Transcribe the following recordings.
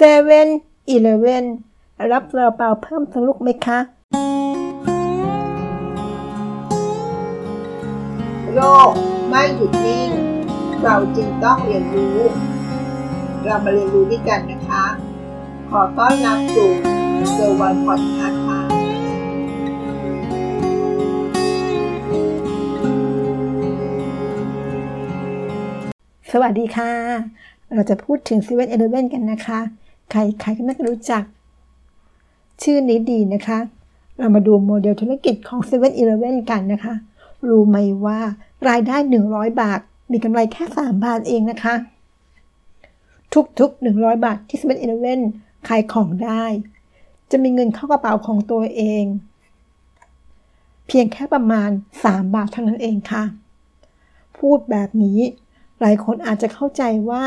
เซเว่นอีเลเว่นรับซาลาเปาเพิ่มสักลูกไหมคะ โลกไม่หยุดนิ่ง เราจึงต้องเรียนรู้ เรามาเรียนรู้ด้วยกันนะคะ ขอต้อนรับสู่เซอร์วันพอดคาส์ค่ะสวัสดีค่ะ เราจะพูดถึง7 e เ e ่ e อกันนะคะ ใครใครก็น่าจะรู้จัก ชื่อนี้ดีนะคะ เรามาดูโมเดลธุรกิจของ7 e เ e ่ e กันนะคะ รู้ไหมว่ารายได้ 100 บาท มีกำไรแค่ 3 บาทเองนะคะ ทุกๆ 100 บาทที่7 e เ e ่ e ขายของได้ จะมีเงินเข้ากระเป๋าของตัวเอง เพียงแค่ประมาณ 3 บาทเท่านั้นเองค่ะ พูดแบบนี้หลายคนอาจจะเข้าใจว่า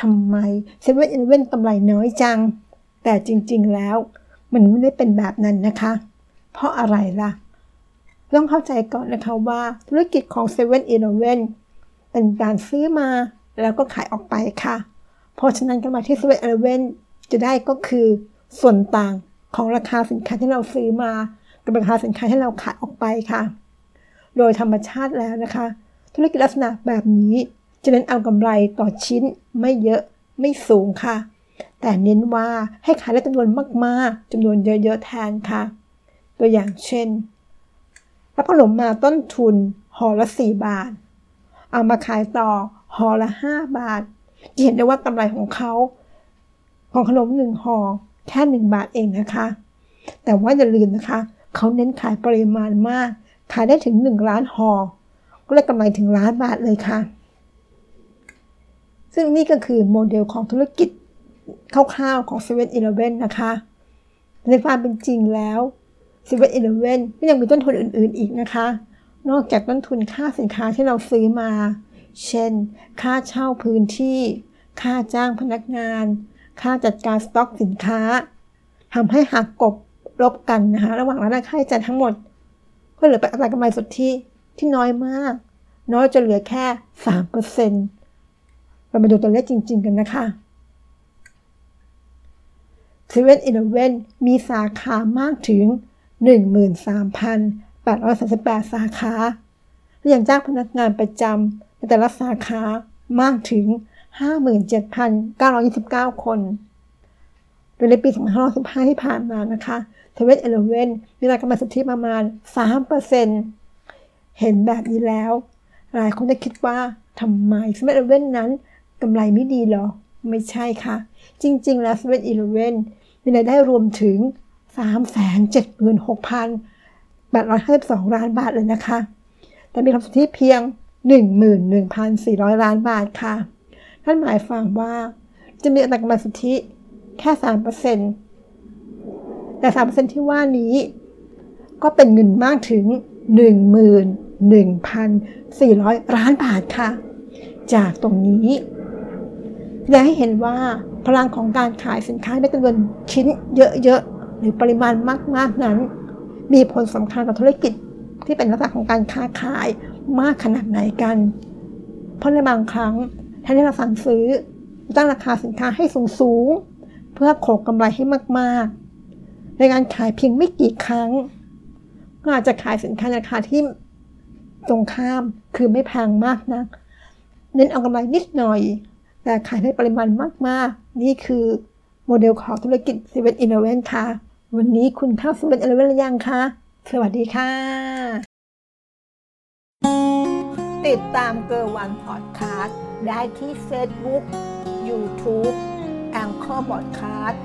ทำไมเซเว่นอีเลเว่นกำไรน้อยจัง แต่จริงๆแล้ว มันไม่ได้เป็นแบบนั้นนะคะ เพราะอะไรล่ะ ต้องเข้าใจก่อนนะคะว่าธุรกิจของ7 e เ e ่ e อเป็นการซื้อมาแล้วก็ขายออกไปค่ะ เพราะฉะนั้นกำไรที่7 e เ e ่ e จะได้ก็คือส่วนต่างของราคาสินค้าที่เราซื้อมากับราคาสินค้าที่เราขายออกไปค่ะ โดยธรรมชาติแล้วนะคะ ธุรกิจลักษณะแบบนี้ จะเน้นเอากำไรต่อชิ้นไม่เยอะไม่สูงค่ะ แต่เน้นว่าให้ขายได้จำนวนมากๆจำนวนเยอะๆแทนค่ะ ตัวอย่างเช่นรับขนมมาต้นทุนห่อละ 4 บาท เอามาขายต่อห่อละ 5 บาท จะเห็นได้ว่ากำไรของเขาของขนมหนึ่งห่อแค่ 1 บาทเองนะคะ แต่ว่าอย่าลืมนะคะ เขาเน้นขายปริมาณมาก ขายได้ถึง 1 ล้านห่อก็ได้กำไรถึงล้านบาทเลยค่ะ ซึ่งนี่ก็คือโมเดลของธุรกิจคร่าวๆของ7 e เ e ่ e นะคะ ในความเป็นจริงแล้ว7 e เ e ่ e ก็ยังมีต้นทุนอื่นๆอีกนะคะ นอกจากต้นทุนค่าสินค้าที่เราซื้อมา เช่น ค่าเช่าพื้นที่ ค่าจ้างพนักงาน ค่าจัดการสต็อกสินค้าทำให้หักกบลบกันนะคะระหว่างรายได้ค่าใช้จ่ายทั้งหมด ก็เหลือเป็นอะไรกำไรสุทธิที่น้อยมาก น้อยจะเหลือแค่3%เเรามาดูตัวเลขจริง ๆ กันนะคะเซเว่นอีเลเว่นมีสาขามากถึง 13,838 สาขาและยังจ้างพนักงานประจำในแต่ละสาขามากถึง 57,929 คนโดยในปี 2515ที่ผ่านมานะคะเซเว่นอีเลเว่นมีรายกำไรสุทธิประมาณ 3%เห็นแบบนี้แล้ว หลายคนจะคิดว่าทำไมเซเว่นอีเลเว่นนั้น กำไรไม่ดีหรอ ไม่ใช่ค่ะ จริง ๆ แล้ว7 e เ e ่ e อมีรายได้รวมถึง 376,852 ล้านบาทเลยนะคะ แต่มีคำสุทธิเพียง 11,400 ล้านบาทค่ะ นั่นหมายความว่าจะมีอัตรากำไรสุทธิแค่ 3%แต่ 3%ที่ว่านี้ ก็เป็นเงินมากถึง 11,400 ล้านบาทค่ะ จากตรงนี้ แสดงให้เห็นว่าพลังของการขายสินค้าในจำนวนชิ้นเยอะๆ หรือปริมาณมากๆนั้น มีผลสำคัญต่อธุรกิจที่เป็นลักษณะของการค้าขายมากขนาดไหนกัน เพราะในบางครั้งแทนที่เราสั่งซื้อตั้งราคาสินค้าให้สูงๆ เพื่อโขกกำไรให้มากๆ ในการขายเพียงไม่กี่ครั้ง ก็อาจจะขายสินค้าราคาที่ตรงข้ามคือไม่แพงมากนะเน้นเอากำไรนิดหน่อย แต่ขายในปริมาณมาก ๆ นี่คือโมเดลของธุรกิจ7 e เ e ่ e อค่ะ วันนี้คุณเข้า7 e เ e ่ e หรือยังคะ สวัสดีค่ะ ติดตามเกอร์วันพอดคาส์ได้ที่ Facebook YouTube แองเกอร์บอดคาส์